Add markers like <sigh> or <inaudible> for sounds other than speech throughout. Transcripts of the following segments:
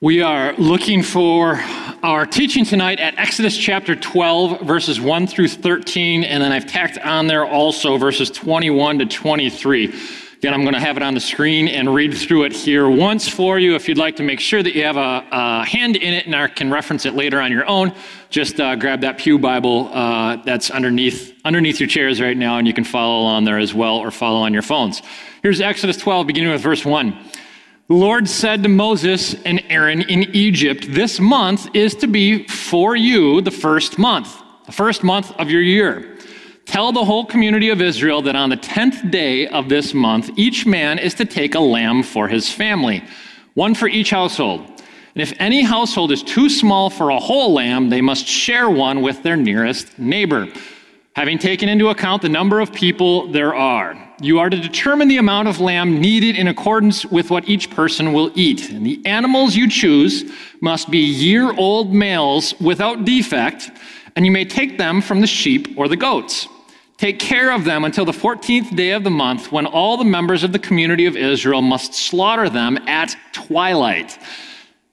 We are looking for our teaching tonight at Exodus chapter 12, verses 1 through 13, and then I've tacked on there also verses 21 to 23. Again, I'm going to have it on the screen and read through it here once for you. If you'd like to make sure that you have a, a hand in it and can reference it later on your own, just uh, grab that Pew Bible uh, that's underneath, underneath your chairs right now, and you can follow along there as well or follow on your phones. Here's Exodus 12, beginning with verse 1. The Lord said to Moses and Aaron in Egypt, This month is to be for you the first month, the first month of your year. Tell the whole community of Israel that on the tenth day of this month, each man is to take a lamb for his family, one for each household. And if any household is too small for a whole lamb, they must share one with their nearest neighbor having taken into account the number of people there are. You are to determine the amount of lamb needed in accordance with what each person will eat. And the animals you choose must be year old males without defect, and you may take them from the sheep or the goats. Take care of them until the 14th day of the month, when all the members of the community of Israel must slaughter them at twilight.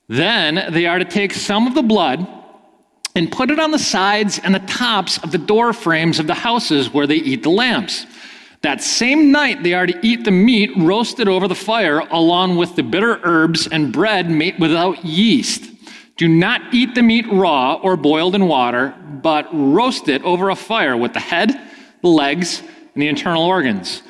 Then they are to take some of the blood and put it on the sides and the tops of the door frames of the houses where they eat the lambs. That same night, they are to eat the meat roasted over the fire, along with the bitter herbs and bread made without yeast. Do not eat the meat raw or boiled in water, but roast it over a fire with the head, the legs, and the internal organs.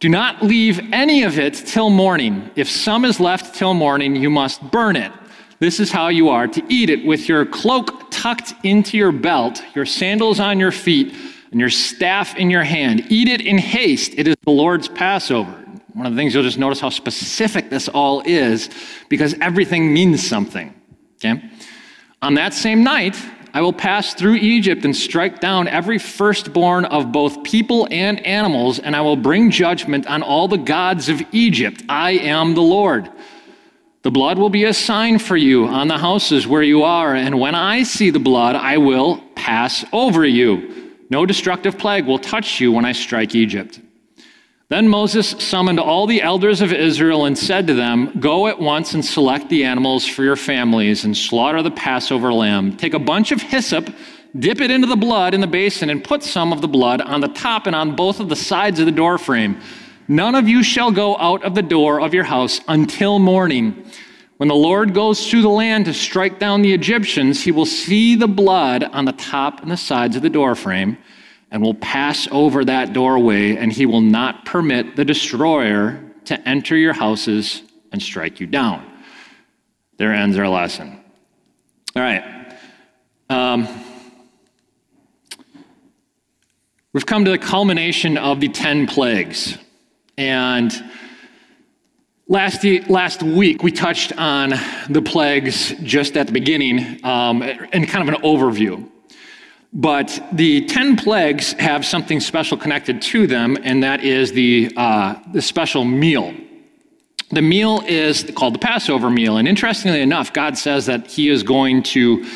Do not leave any of it till morning. If some is left till morning, you must burn it. This is how you are to eat it with your cloak tucked into your belt, your sandals on your feet, and your staff in your hand. Eat it in haste. It is the Lord's Passover. One of the things you'll just notice how specific this all is because everything means something. Okay? On that same night, I will pass through Egypt and strike down every firstborn of both people and animals, and I will bring judgment on all the gods of Egypt. I am the Lord. The blood will be a sign for you on the houses where you are, and when I see the blood, I will pass over you. No destructive plague will touch you when I strike Egypt. Then Moses summoned all the elders of Israel and said to them, Go at once and select the animals for your families and slaughter the Passover lamb. Take a bunch of hyssop, dip it into the blood in the basin, and put some of the blood on the top and on both of the sides of the doorframe. None of you shall go out of the door of your house until morning. When the Lord goes through the land to strike down the Egyptians, he will see the blood on the top and the sides of the doorframe and will pass over that doorway, and he will not permit the destroyer to enter your houses and strike you down. There ends our lesson. All right. Um, we've come to the culmination of the 10 plagues. And last, last week, we touched on the plagues just at the beginning um, in kind of an overview. But the 10 plagues have something special connected to them, and that is the, uh, the special meal. The meal is called the Passover meal. And interestingly enough, God says that He is going to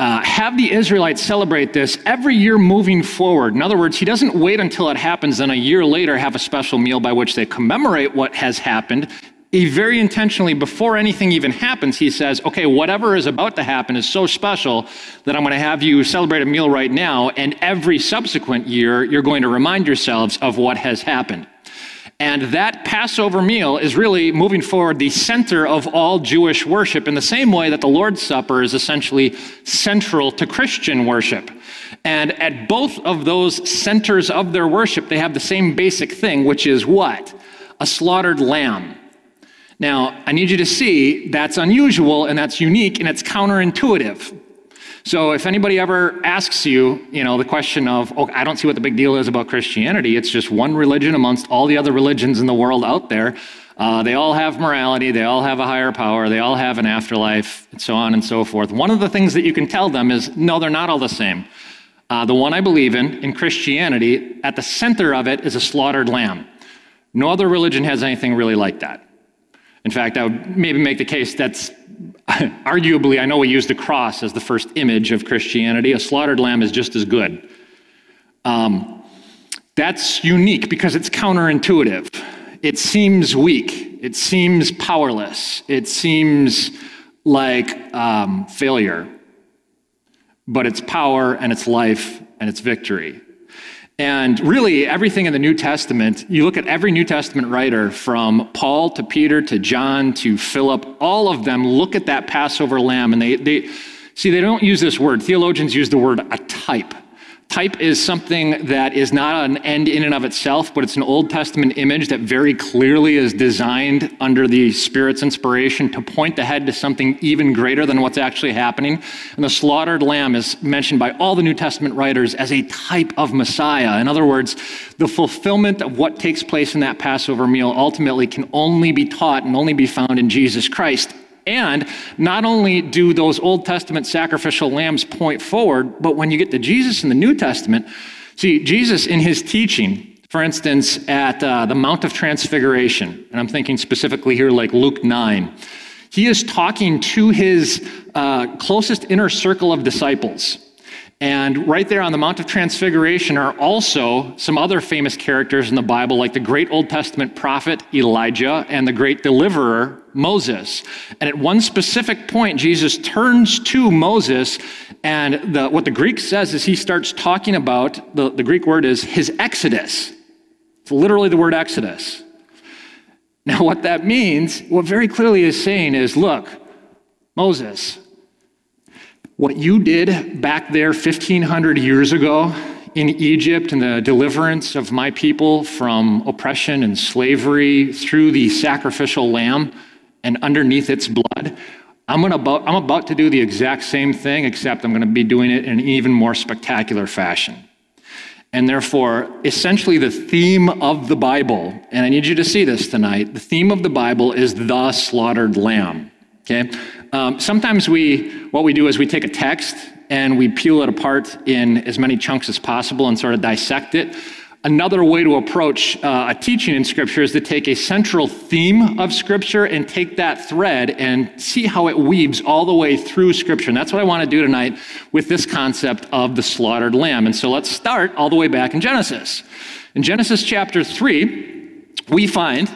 uh, have the Israelites celebrate this every year moving forward. In other words, he doesn't wait until it happens, then a year later have a special meal by which they commemorate what has happened. He very intentionally, before anything even happens, he says, okay, whatever is about to happen is so special that I'm going to have you celebrate a meal right now, and every subsequent year, you're going to remind yourselves of what has happened. And that Passover meal is really moving forward the center of all Jewish worship in the same way that the Lord's Supper is essentially central to Christian worship. And at both of those centers of their worship, they have the same basic thing, which is what? A slaughtered lamb. Now, I need you to see that's unusual and that's unique and it's counterintuitive. So if anybody ever asks you, you know, the question of, oh, I don't see what the big deal is about Christianity, it's just one religion amongst all the other religions in the world out there. Uh, they all have morality, they all have a higher power, they all have an afterlife, and so on and so forth. One of the things that you can tell them is, no, they're not all the same. Uh, the one I believe in, in Christianity, at the center of it is a slaughtered lamb. No other religion has anything really like that. In fact, I would maybe make the case that's <laughs> arguably, I know we use the cross as the first image of Christianity. A slaughtered lamb is just as good. Um, that's unique because it's counterintuitive. It seems weak. It seems powerless. It seems like um, failure, but it's power and it's life and it's victory. And really, everything in the New Testament, you look at every New Testament writer from Paul to Peter to John to Philip, all of them look at that Passover lamb and they, they see, they don't use this word. Theologians use the word a type. Type is something that is not an end in and of itself, but it's an Old Testament image that very clearly is designed under the Spirit's inspiration to point the head to something even greater than what's actually happening. And the slaughtered lamb is mentioned by all the New Testament writers as a type of Messiah. In other words, the fulfillment of what takes place in that Passover meal ultimately can only be taught and only be found in Jesus Christ. And not only do those Old Testament sacrificial lambs point forward, but when you get to Jesus in the New Testament, see, Jesus in his teaching, for instance, at uh, the Mount of Transfiguration, and I'm thinking specifically here like Luke 9, he is talking to his uh, closest inner circle of disciples. And right there on the Mount of Transfiguration are also some other famous characters in the Bible, like the great Old Testament prophet Elijah and the great deliverer Moses. And at one specific point, Jesus turns to Moses, and the, what the Greek says is he starts talking about the, the Greek word is his exodus. It's literally the word exodus. Now, what that means, what very clearly is saying is look, Moses, what you did back there 1,500 years ago in Egypt and the deliverance of my people from oppression and slavery through the sacrificial lamb and underneath its blood, I'm, gonna about, I'm about to do the exact same thing, except I'm going to be doing it in an even more spectacular fashion. And therefore, essentially, the theme of the Bible, and I need you to see this tonight, the theme of the Bible is the slaughtered lamb. Okay? Um, sometimes we, what we do is we take a text and we peel it apart in as many chunks as possible and sort of dissect it. Another way to approach uh, a teaching in Scripture is to take a central theme of Scripture and take that thread and see how it weaves all the way through Scripture. And that's what I want to do tonight with this concept of the slaughtered lamb. And so let's start all the way back in Genesis. In Genesis chapter 3, we find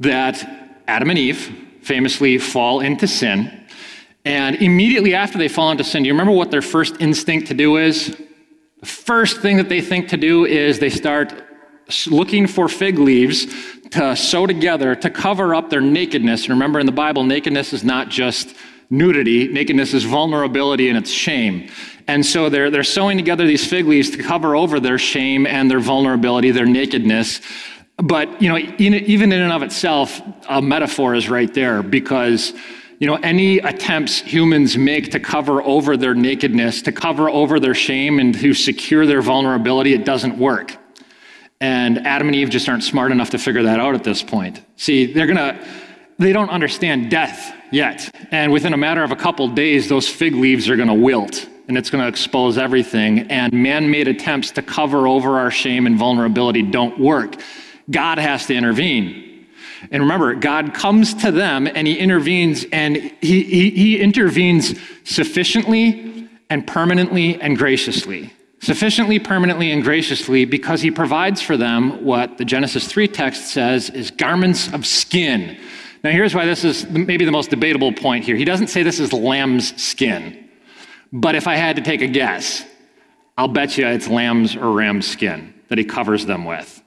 that Adam and Eve famously fall into sin. And immediately after they fall into sin, do you remember what their first instinct to do is? The first thing that they think to do is they start looking for fig leaves to sew together to cover up their nakedness. And remember, in the Bible, nakedness is not just nudity, nakedness is vulnerability and it's shame. And so they're, they're sewing together these fig leaves to cover over their shame and their vulnerability, their nakedness. But, you know, in, even in and of itself, a metaphor is right there because, you know, any attempts humans make to cover over their nakedness, to cover over their shame, and to secure their vulnerability, it doesn't work. And Adam and Eve just aren't smart enough to figure that out at this point. See, they're gonna, they don't understand death yet. And within a matter of a couple days, those fig leaves are gonna wilt and it's gonna expose everything. And man made attempts to cover over our shame and vulnerability don't work. God has to intervene. And remember, God comes to them and he intervenes, and he, he, he, intervenes sufficiently and permanently and graciously. Sufficiently, permanently, and graciously because he provides for them what the Genesis 3 text says is garments of skin. Now, here's why this is maybe the most debatable point here. He doesn't say this is lamb's skin, but if I had to take a guess, I'll bet you it's lamb's or ram's skin that he covers them with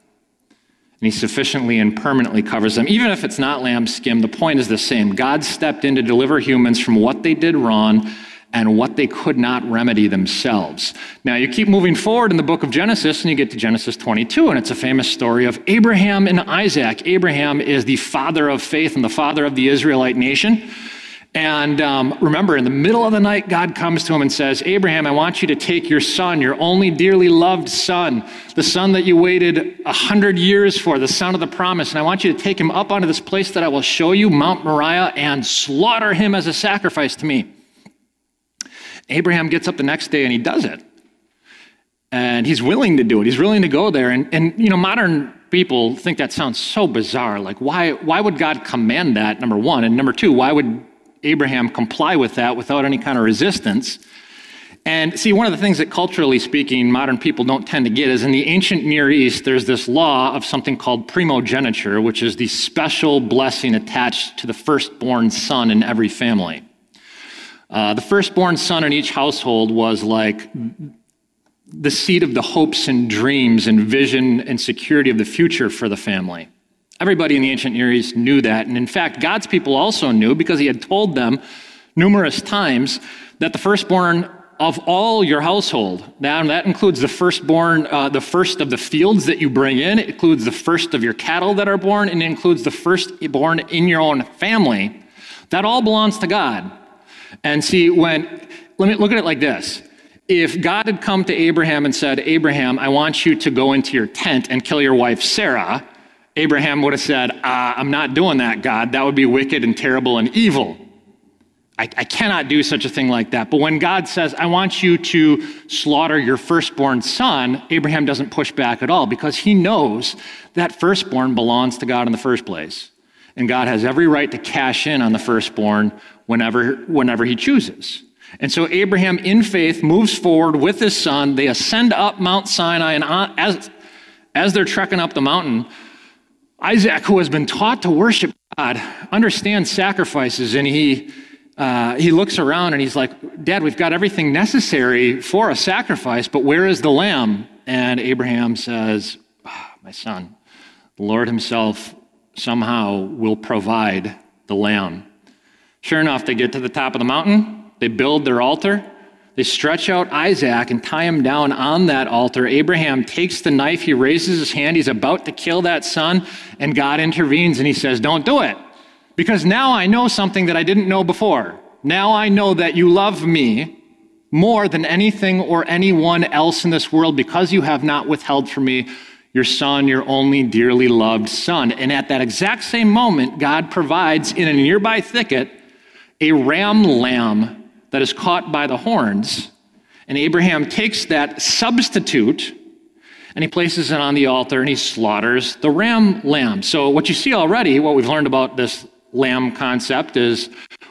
and he sufficiently and permanently covers them. Even if it's not lambskin, the point is the same. God stepped in to deliver humans from what they did wrong and what they could not remedy themselves. Now, you keep moving forward in the book of Genesis, and you get to Genesis 22, and it's a famous story of Abraham and Isaac. Abraham is the father of faith and the father of the Israelite nation. And um, remember, in the middle of the night, God comes to him and says, Abraham, I want you to take your son, your only dearly loved son, the son that you waited a hundred years for, the son of the promise, and I want you to take him up onto this place that I will show you, Mount Moriah, and slaughter him as a sacrifice to me. Abraham gets up the next day and he does it. And he's willing to do it. He's willing to go there. And, and you know, modern people think that sounds so bizarre. Like, why, why would God command that, number one? And number two, why would Abraham comply with that without any kind of resistance. And see, one of the things that culturally speaking, modern people don't tend to get is in the ancient Near East, there's this law of something called primogeniture, which is the special blessing attached to the firstborn son in every family. Uh, the firstborn son in each household was like the seed of the hopes and dreams and vision and security of the future for the family. Everybody in the ancient Near East knew that. And in fact, God's people also knew because he had told them numerous times that the firstborn of all your household. Now, that includes the firstborn, uh, the first of the fields that you bring in. It includes the first of your cattle that are born, and it includes the firstborn in your own family. That all belongs to God. And see, when, let me look at it like this. If God had come to Abraham and said, Abraham, I want you to go into your tent and kill your wife Sarah, Abraham would have said, uh, I'm not doing that, God. That would be wicked and terrible and evil. I, I cannot do such a thing like that. But when God says, I want you to slaughter your firstborn son, Abraham doesn't push back at all because he knows that firstborn belongs to God in the first place. And God has every right to cash in on the firstborn whenever, whenever he chooses. And so Abraham, in faith, moves forward with his son. They ascend up Mount Sinai, and as, as they're trekking up the mountain, Isaac, who has been taught to worship God, understands sacrifices, and he uh, he looks around and he's like, Dad, we've got everything necessary for a sacrifice, but where is the lamb? And Abraham says, oh, My son, the Lord Himself somehow will provide the lamb. Sure enough, they get to the top of the mountain, they build their altar, they stretch out Isaac and tie him down on that altar. Abraham takes the knife, he raises his hand, he's about to kill that son, and God intervenes and he says, Don't do it. Because now I know something that I didn't know before. Now I know that you love me more than anything or anyone else in this world because you have not withheld from me your son, your only dearly loved son. And at that exact same moment, God provides in a nearby thicket a ram lamb that is caught by the horns. And Abraham takes that substitute and he places it on the altar and he slaughters the ram lamb. So, what you see already, what we've learned about this lamb concept is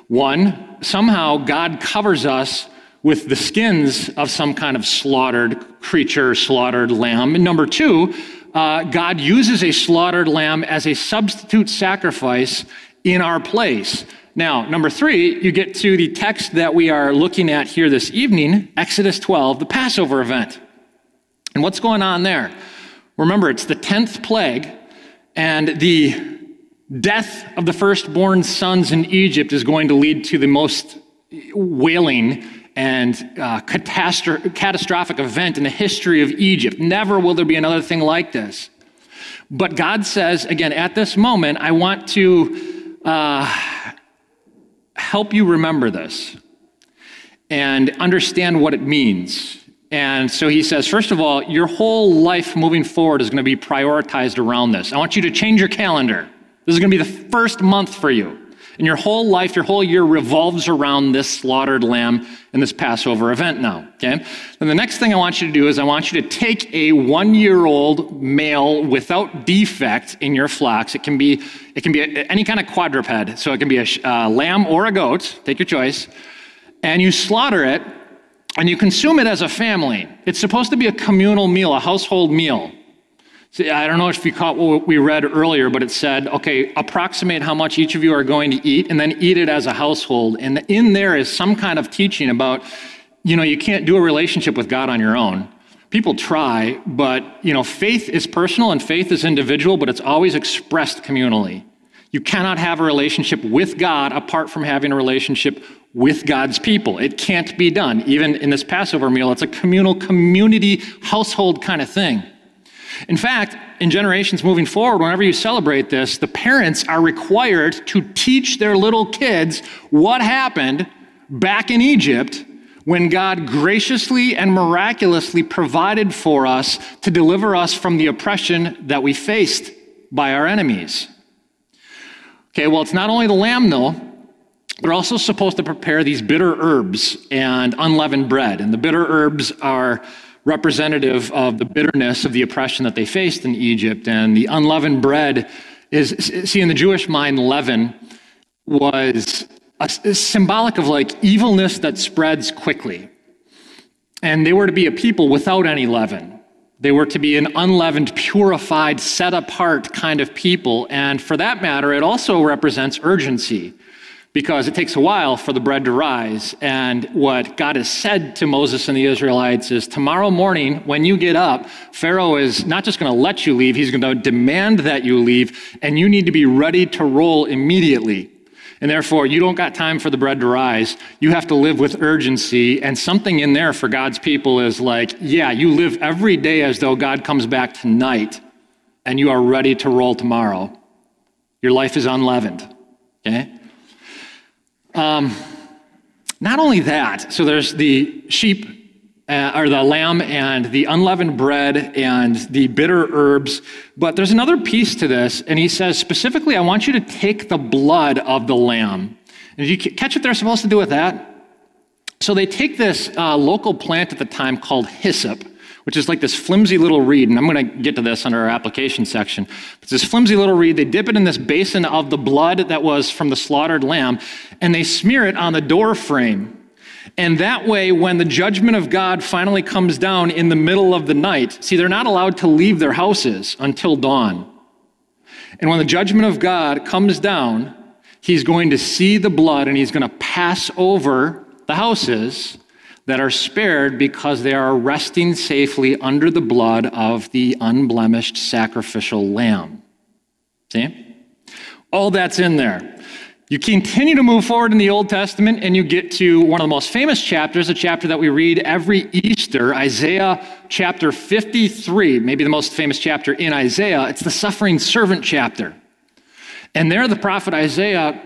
one, somehow God covers us with the skins of some kind of slaughtered creature, slaughtered lamb. And number two, uh, God uses a slaughtered lamb as a substitute sacrifice in our place. Now, number three, you get to the text that we are looking at here this evening, Exodus 12, the Passover event. And what's going on there? Remember, it's the 10th plague, and the death of the firstborn sons in Egypt is going to lead to the most wailing and uh, catastrophic event in the history of Egypt. Never will there be another thing like this. But God says, again, at this moment, I want to uh, help you remember this and understand what it means. And so he says, first of all, your whole life moving forward is going to be prioritized around this. I want you to change your calendar. This is going to be the first month for you. And your whole life, your whole year revolves around this slaughtered lamb and this Passover event now. Okay? And the next thing I want you to do is I want you to take a one year old male without defect in your flocks. It can be, it can be any kind of quadruped. So it can be a uh, lamb or a goat. Take your choice. And you slaughter it and you consume it as a family. It's supposed to be a communal meal, a household meal. See, I don't know if you caught what we read earlier, but it said, okay, approximate how much each of you are going to eat and then eat it as a household. And in there is some kind of teaching about, you know, you can't do a relationship with God on your own. People try, but, you know, faith is personal and faith is individual, but it's always expressed communally. You cannot have a relationship with God apart from having a relationship with God's people. It can't be done. Even in this Passover meal, it's a communal, community, household kind of thing. In fact, in generations moving forward, whenever you celebrate this, the parents are required to teach their little kids what happened back in Egypt when God graciously and miraculously provided for us to deliver us from the oppression that we faced by our enemies. Okay, well, it's not only the lamb, though. They're also supposed to prepare these bitter herbs and unleavened bread. And the bitter herbs are representative of the bitterness of the oppression that they faced in Egypt. And the unleavened bread is, see, in the Jewish mind, leaven was a, symbolic of like evilness that spreads quickly. And they were to be a people without any leaven. They were to be an unleavened, purified, set apart kind of people. And for that matter, it also represents urgency because it takes a while for the bread to rise. And what God has said to Moses and the Israelites is tomorrow morning, when you get up, Pharaoh is not just going to let you leave, he's going to demand that you leave, and you need to be ready to roll immediately. And therefore, you don't got time for the bread to rise. You have to live with urgency. And something in there for God's people is like, yeah, you live every day as though God comes back tonight and you are ready to roll tomorrow. Your life is unleavened. Okay? Um, not only that, so there's the sheep uh, or the lamb and the unleavened bread and the bitter herbs. But there's another piece to this, and he says specifically, I want you to take the blood of the lamb. And did you catch what they're supposed to do with that? So they take this uh, local plant at the time called hyssop, which is like this flimsy little reed, and I'm going to get to this under our application section. It's this flimsy little reed. They dip it in this basin of the blood that was from the slaughtered lamb, and they smear it on the door frame and that way, when the judgment of God finally comes down in the middle of the night, see, they're not allowed to leave their houses until dawn. And when the judgment of God comes down, he's going to see the blood and he's going to pass over the houses that are spared because they are resting safely under the blood of the unblemished sacrificial lamb. See? All that's in there. You continue to move forward in the Old Testament and you get to one of the most famous chapters, a chapter that we read every Easter, Isaiah chapter 53, maybe the most famous chapter in Isaiah. It's the suffering servant chapter. And there, the prophet Isaiah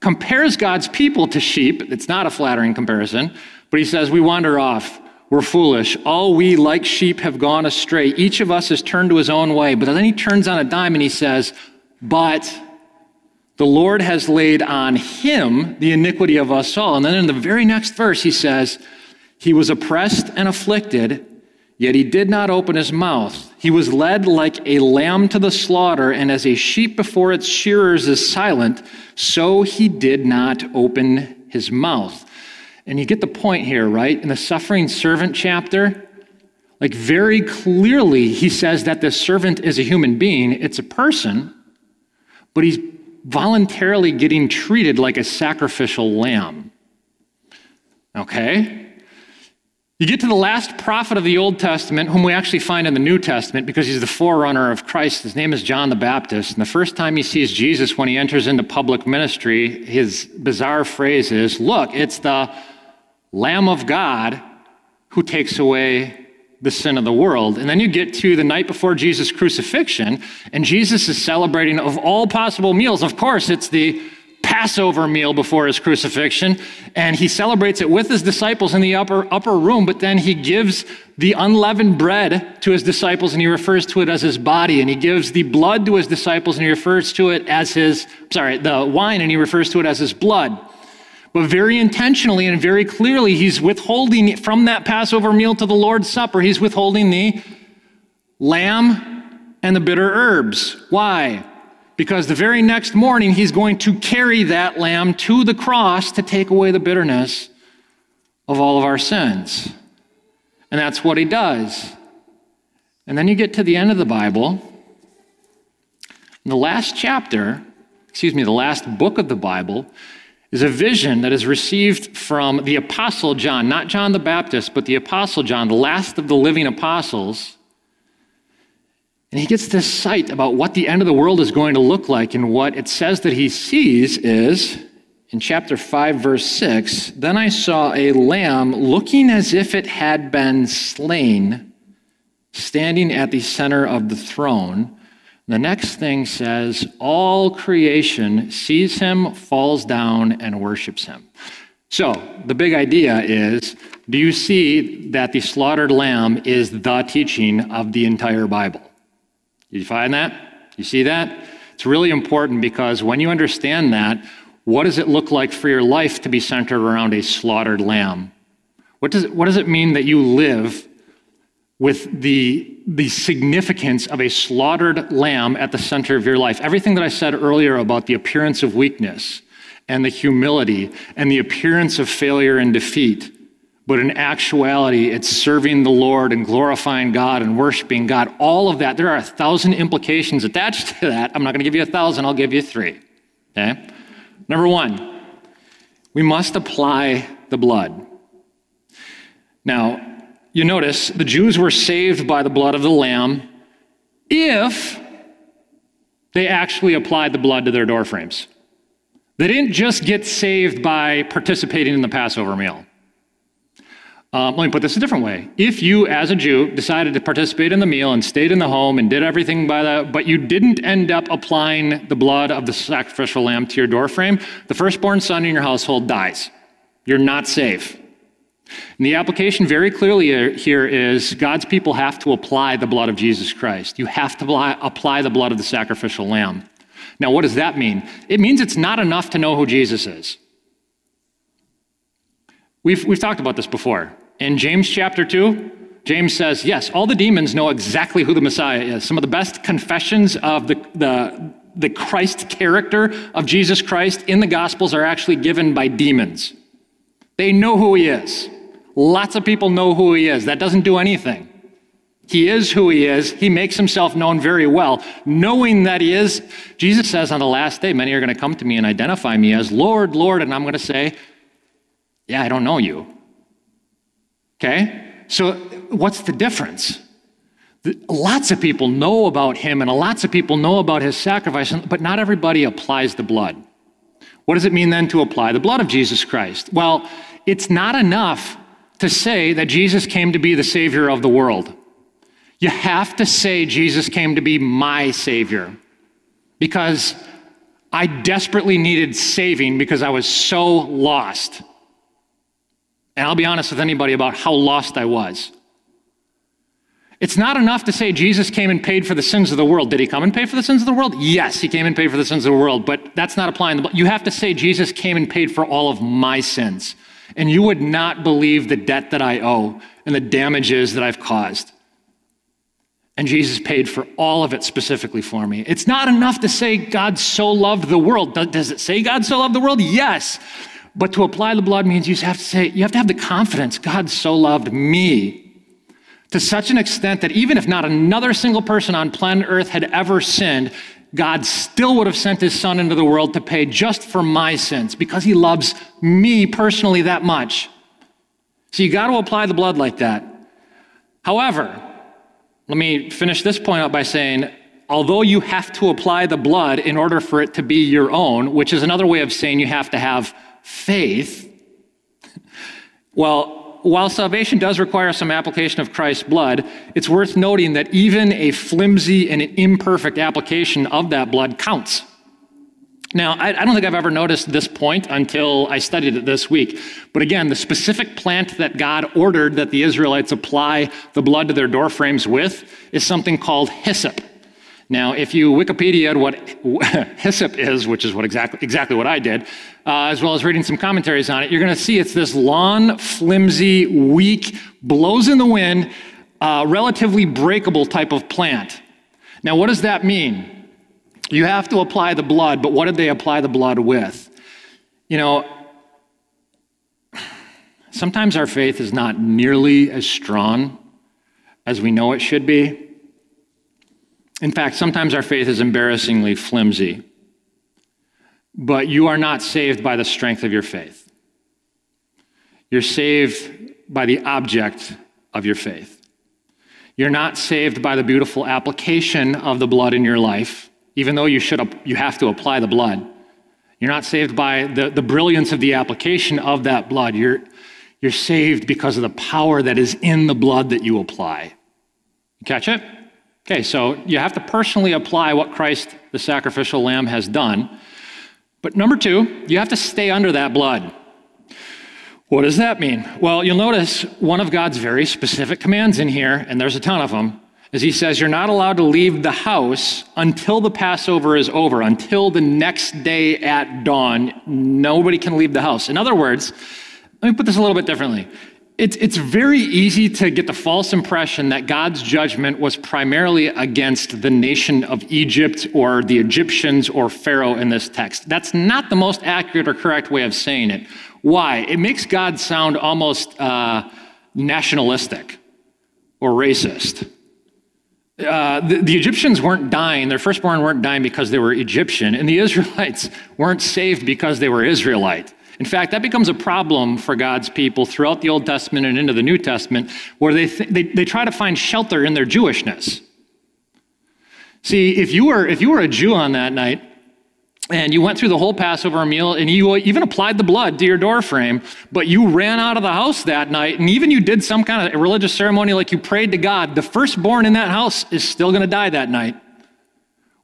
compares God's people to sheep. It's not a flattering comparison, but he says, We wander off. We're foolish. All we, like sheep, have gone astray. Each of us has turned to his own way. But then he turns on a dime and he says, But the Lord has laid on him the iniquity of us all. And then in the very next verse, he says, He was oppressed and afflicted, yet he did not open his mouth. He was led like a lamb to the slaughter, and as a sheep before its shearers is silent, so he did not open his mouth. And you get the point here, right? In the suffering servant chapter, like very clearly, he says that the servant is a human being, it's a person, but he's voluntarily getting treated like a sacrificial lamb. Okay? You get to the last prophet of the Old Testament, whom we actually find in the New Testament because he's the forerunner of Christ. His name is John the Baptist. And the first time he sees Jesus when he enters into public ministry, his bizarre phrase is Look, it's the Lamb of God who takes away the sin of the world. And then you get to the night before Jesus' crucifixion, and Jesus is celebrating of all possible meals. Of course, it's the Passover meal before his crucifixion, and he celebrates it with his disciples in the upper upper room, but then he gives the unleavened bread to his disciples and he refers to it as his body, and he gives the blood to his disciples and he refers to it as his sorry, the wine and he refers to it as his blood. But very intentionally and very clearly, he's withholding from that Passover meal to the Lord's Supper, he's withholding the lamb and the bitter herbs. Why? Because the very next morning, he's going to carry that lamb to the cross to take away the bitterness of all of our sins. And that's what he does. And then you get to the end of the Bible. In the last chapter, excuse me, the last book of the Bible, is a vision that is received from the Apostle John, not John the Baptist, but the Apostle John, the last of the living apostles. And he gets this sight about what the end of the world is going to look like. And what it says that he sees is in chapter 5, verse 6 Then I saw a lamb looking as if it had been slain, standing at the center of the throne. The next thing says, All creation sees him, falls down, and worships him. So, the big idea is do you see that the slaughtered lamb is the teaching of the entire Bible? Did you find that? You see that? It's really important because when you understand that, what does it look like for your life to be centered around a slaughtered lamb? What does it, what does it mean that you live with the, the significance of a slaughtered lamb at the center of your life. Everything that I said earlier about the appearance of weakness and the humility and the appearance of failure and defeat, But in actuality, it's serving the Lord and glorifying God and worshiping God. All of that. There are a thousand implications attached to that. I'm not going to give you a thousand, I'll give you three. Okay? Number one, we must apply the blood. Now, you notice the Jews were saved by the blood of the Lamb if they actually applied the blood to their doorframes. They didn't just get saved by participating in the Passover meal. Um, let me put this a different way. If you, as a Jew, decided to participate in the meal and stayed in the home and did everything by the, but you didn't end up applying the blood of the sacrificial lamb to your doorframe, the firstborn son in your household dies. You're not safe. And the application very clearly uh, here is God's people have to apply the blood of Jesus Christ. You have to apply the blood of the sacrificial lamb. Now, what does that mean? It means it's not enough to know who Jesus is. We've, we've talked about this before. In James chapter 2, James says, yes, all the demons know exactly who the Messiah is. Some of the best confessions of the, the, the Christ character of Jesus Christ in the Gospels are actually given by demons. They know who he is. Lots of people know who he is. That doesn't do anything. He is who he is. He makes himself known very well. Knowing that he is, Jesus says on the last day, many are going to come to me and identify me as Lord, Lord, and I'm going to say, Yeah, I don't know you. Okay? So, what's the difference? Lots of people know about him and lots of people know about his sacrifice, but not everybody applies the blood. What does it mean then to apply the blood of Jesus Christ? Well, it's not enough to say that Jesus came to be the Savior of the world. You have to say Jesus came to be my Savior because I desperately needed saving because I was so lost. And I'll be honest with anybody about how lost I was. It's not enough to say Jesus came and paid for the sins of the world. Did he come and pay for the sins of the world? Yes, he came and paid for the sins of the world, but that's not applying the You have to say Jesus came and paid for all of my sins. And you would not believe the debt that I owe and the damages that I've caused. And Jesus paid for all of it specifically for me. It's not enough to say God so loved the world. Does it say God so loved the world? Yes. But to apply the blood means you have to say, you have to have the confidence God so loved me to such an extent that even if not another single person on planet Earth had ever sinned, God still would have sent his son into the world to pay just for my sins because he loves me personally that much. So you got to apply the blood like that. However, let me finish this point out by saying, although you have to apply the blood in order for it to be your own, which is another way of saying you have to have faith, <laughs> well, while salvation does require some application of Christ's blood, it's worth noting that even a flimsy and imperfect application of that blood counts. Now, I, I, don't think I've ever noticed this point until I studied it this week. But again, the specific plant that God ordered that the Israelites apply the blood to their doorframes with is something called hyssop. Now, if you Wikipedia what <laughs> hyssop is, which is what exactly, exactly what I did, uh, as well as reading some commentaries on it, you're going to see it's this long, flimsy, weak, blows in the wind, uh, relatively breakable type of plant. Now, what does that mean? You have to apply the blood, but what did they apply the blood with? You know, <sighs> sometimes our faith is not nearly as strong as we know it should be. In fact, sometimes our faith is embarrassingly flimsy. But you are not saved by the strength of your faith. You're saved by the object of your faith. You're not saved by the beautiful application of the blood in your life, even though you, should, you have to apply the blood. You're not saved by the, the brilliance of the application of that blood. You're, you're saved because of the power that is in the blood that you apply. You catch it? Okay, so you have to personally apply what Christ, the sacrificial lamb, has done. But number two, you have to stay under that blood. What does that mean? Well, you'll notice one of God's very specific commands in here, and there's a ton of them, is He says you're not allowed to leave the house until the Passover is over, until the next day at dawn. Nobody can leave the house. In other words, let me put this a little bit differently. It's, it's very easy to get the false impression that God's judgment was primarily against the nation of Egypt or the Egyptians or Pharaoh in this text. That's not the most accurate or correct way of saying it. Why? It makes God sound almost uh, nationalistic or racist. Uh, the, the, Egyptians weren't dying, their firstborn weren't dying because they were Egyptian, and the <laughs> Israelites weren't saved because they were Israelite. In fact, that becomes a problem for God's people throughout the Old Testament and into the New Testament, where they, th- they, they try to find shelter in their Jewishness. See, if you, were, if you were a Jew on that night, and you went through the whole Passover meal and you even applied the blood to your doorframe, but you ran out of the house that night and even you did some kind of religious ceremony like you prayed to God, the firstborn in that house is still going to die that night.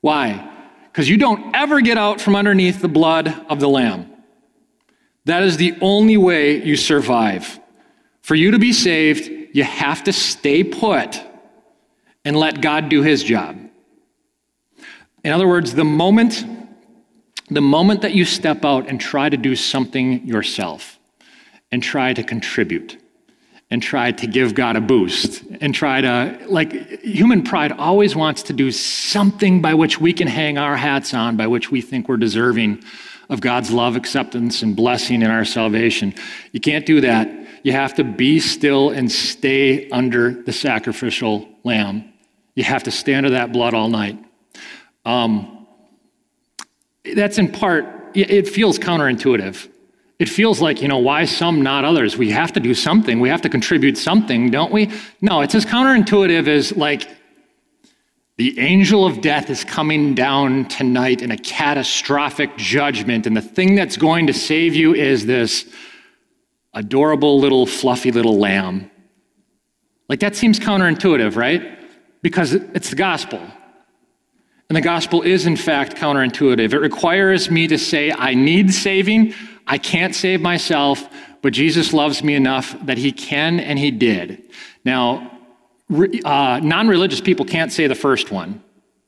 Why? Because you don't ever get out from underneath the blood of the Lamb. That is the only way you survive. For you to be saved, you have to stay put and let God do his job. In other words, the moment the moment that you step out and try to do something yourself and try to contribute and try to give God a boost and try to, like, human pride always wants to do something by which we can hang our hats on, by which we think we're deserving of God's love, acceptance, and blessing in our salvation. You can't do that. You have to be still and stay under the sacrificial lamb. You have to stay under that blood all night. Um, that's in part, it feels counterintuitive. It feels like, you know, why some, not others? We have to do something. We have to contribute something, don't we? No, it's as counterintuitive as like the angel of death is coming down tonight in a catastrophic judgment, and the thing that's going to save you is this adorable little fluffy little lamb. Like that seems counterintuitive, right? Because it's the gospel. And the gospel is, in fact, counterintuitive. It requires me to say, I need saving. I can't save myself, but Jesus loves me enough that he can and he did. Now, uh, non religious people can't say the first one.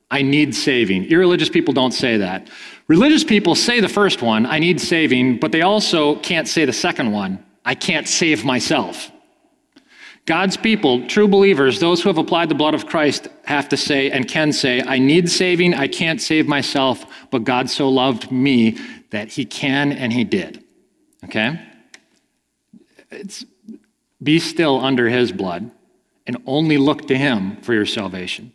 I need saving. Irreligious people don't say that. Religious people say the first one, I need saving, but they also can't say the second one, I can't save myself. God's people, true believers, those who have applied the blood of Christ, have to say and can say, I need saving, I can't save myself, but God so loved me that he can and he did. Okay? It's, be still under his blood and only look to him for your salvation.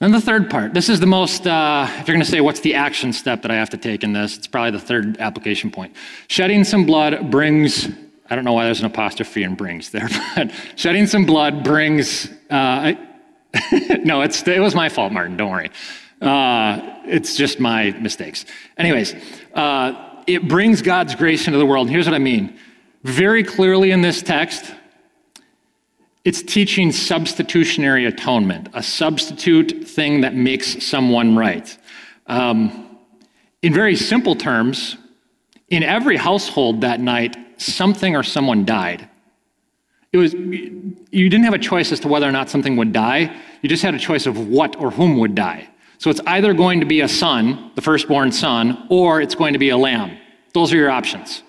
And the third part, this is the most, uh, if you're going to say, what's the action step that I have to take in this? It's probably the third application point. Shedding some blood brings I don't know why there's an apostrophe in brings there, <laughs> but shedding some blood brings. Uh, <laughs> no, it's, it was my fault, Martin. Don't worry. Uh, it's just my mistakes. Anyways, uh, it brings God's grace into the world. And here's what I mean. Very clearly in this text, it's teaching substitutionary atonement, a substitute thing that makes someone right. Um, in very simple terms, in every household that night, something or someone died. It was, you didn't have a choice as to whether or not something would die. You just had a choice of what or whom would die. So it's either going to be a son, the firstborn son, or it's going to be a lamb. Those are your options.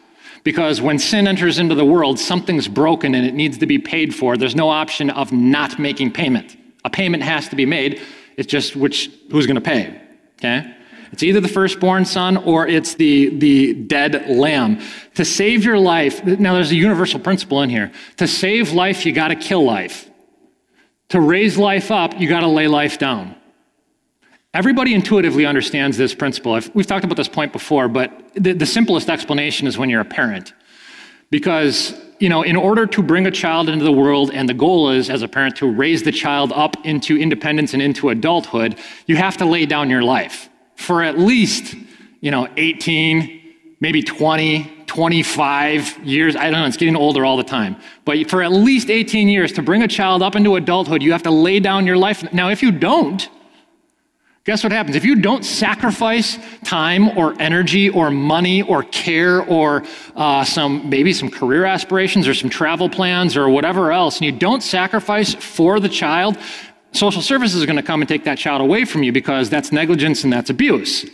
Because when sin enters into the world, something's broken and it needs to be paid for. There's no option of not making payment. A payment has to be made. It's just which who's going to pay. Okay? It's either the firstborn son or it's the, the dead lamb. To save your life, now there's a universal principle in here. To save life, you got to kill life. To raise life up, you got to lay life down. Everybody intuitively understands this principle. I've, we've talked about this point before, but the, the simplest explanation is when you're a parent. Because, you know, in order to bring a child into the world, and the goal is, as a parent, to raise the child up into independence and into adulthood, you have to lay down your life for at least, you know, 18, maybe 20, 25 years. I don't know, it's getting older all the time. But for at least 18 years, to bring a child up into adulthood, you have to lay down your life. Now, if you don't, guess what happens? If you don't sacrifice time or energy or money or care or uh, some maybe some career aspirations or some travel plans or whatever else, and you don't sacrifice for the child, Social services are going to come and take that child away from you because that's negligence and that's abuse.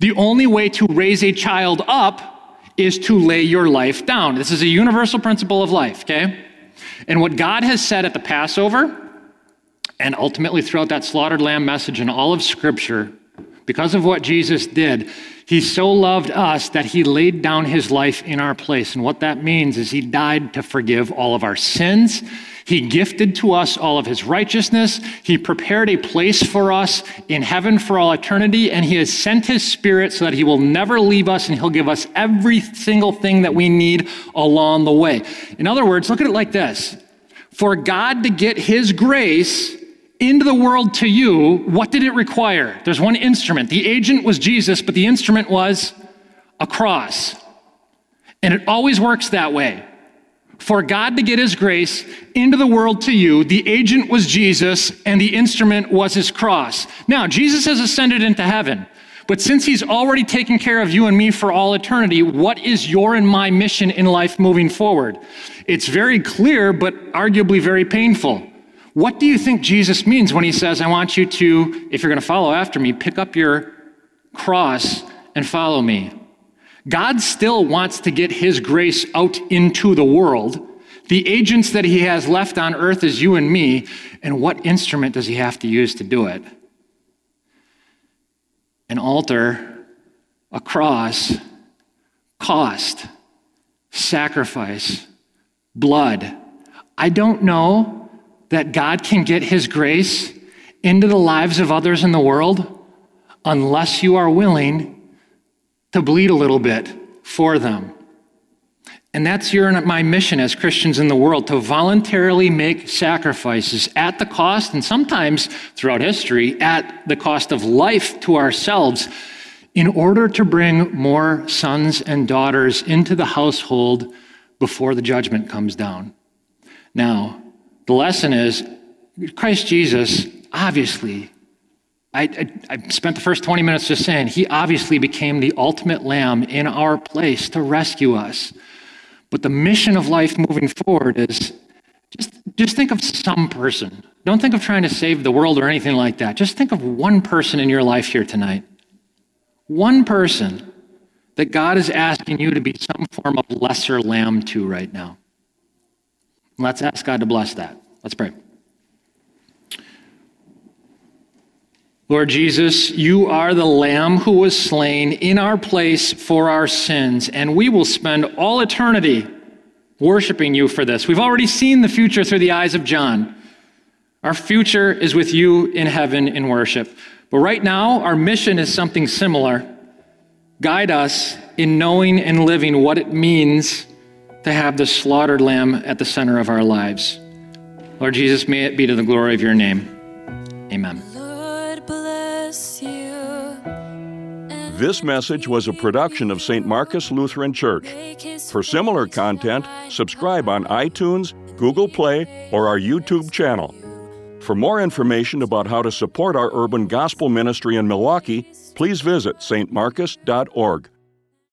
The only way to raise a child up is to lay your life down. This is a universal principle of life, okay? And what God has said at the Passover, and ultimately throughout that slaughtered lamb message and all of Scripture, because of what Jesus did, he so loved us that he laid down his life in our place. And what that means is he died to forgive all of our sins. He gifted to us all of his righteousness. He prepared a place for us in heaven for all eternity. And he has sent his spirit so that he will never leave us and he'll give us every single thing that we need along the way. In other words, look at it like this For God to get his grace, into the world to you, what did it require? There's one instrument. The agent was Jesus, but the instrument was a cross. And it always works that way. For God to get his grace into the world to you, the agent was Jesus and the instrument was his cross. Now, Jesus has ascended into heaven. But since he's already taken care of you and me for all eternity, what is your and my mission in life moving forward? It's very clear, but arguably very painful. What do you think Jesus means when he says, I want you to, if you're going to follow after me, pick up your cross and follow me? God still wants to get his grace out into the world. The agents that he has left on earth is you and me. And what instrument does he have to use to do it? An altar, a cross, cost, sacrifice, blood. I don't know that God can get his grace into the lives of others in the world unless you are willing to bleed a little bit for them. And that's your my mission as Christians in the world to voluntarily make sacrifices at the cost, and sometimes throughout history, at the cost of life to ourselves, in order to bring more sons and daughters into the household before the judgment comes down. Now, the lesson is Christ Jesus, obviously, I, I, I, spent the first 20 minutes just saying, he obviously became the ultimate lamb in our place to rescue us. But the mission of life moving forward is just, just think of some person. Don't think of trying to save the world or anything like that. Just think of one person in your life here tonight. One person that God is asking you to be some form of lesser lamb to right now. Let's ask God to bless that. Let's pray. Lord Jesus, you are the Lamb who was slain in our place for our sins, and we will spend all eternity worshiping you for this. We've already seen the future through the eyes of John. Our future is with you in heaven in worship. But right now, our mission is something similar. Guide us in knowing and living what it means to have the slaughtered lamb at the center of our lives. Lord Jesus, may it be to the glory of your name. Amen. This message was a production of St. Marcus Lutheran Church. For similar content, subscribe on iTunes, Google Play, or our YouTube channel. For more information about how to support our urban gospel ministry in Milwaukee, please visit stmarcus.org.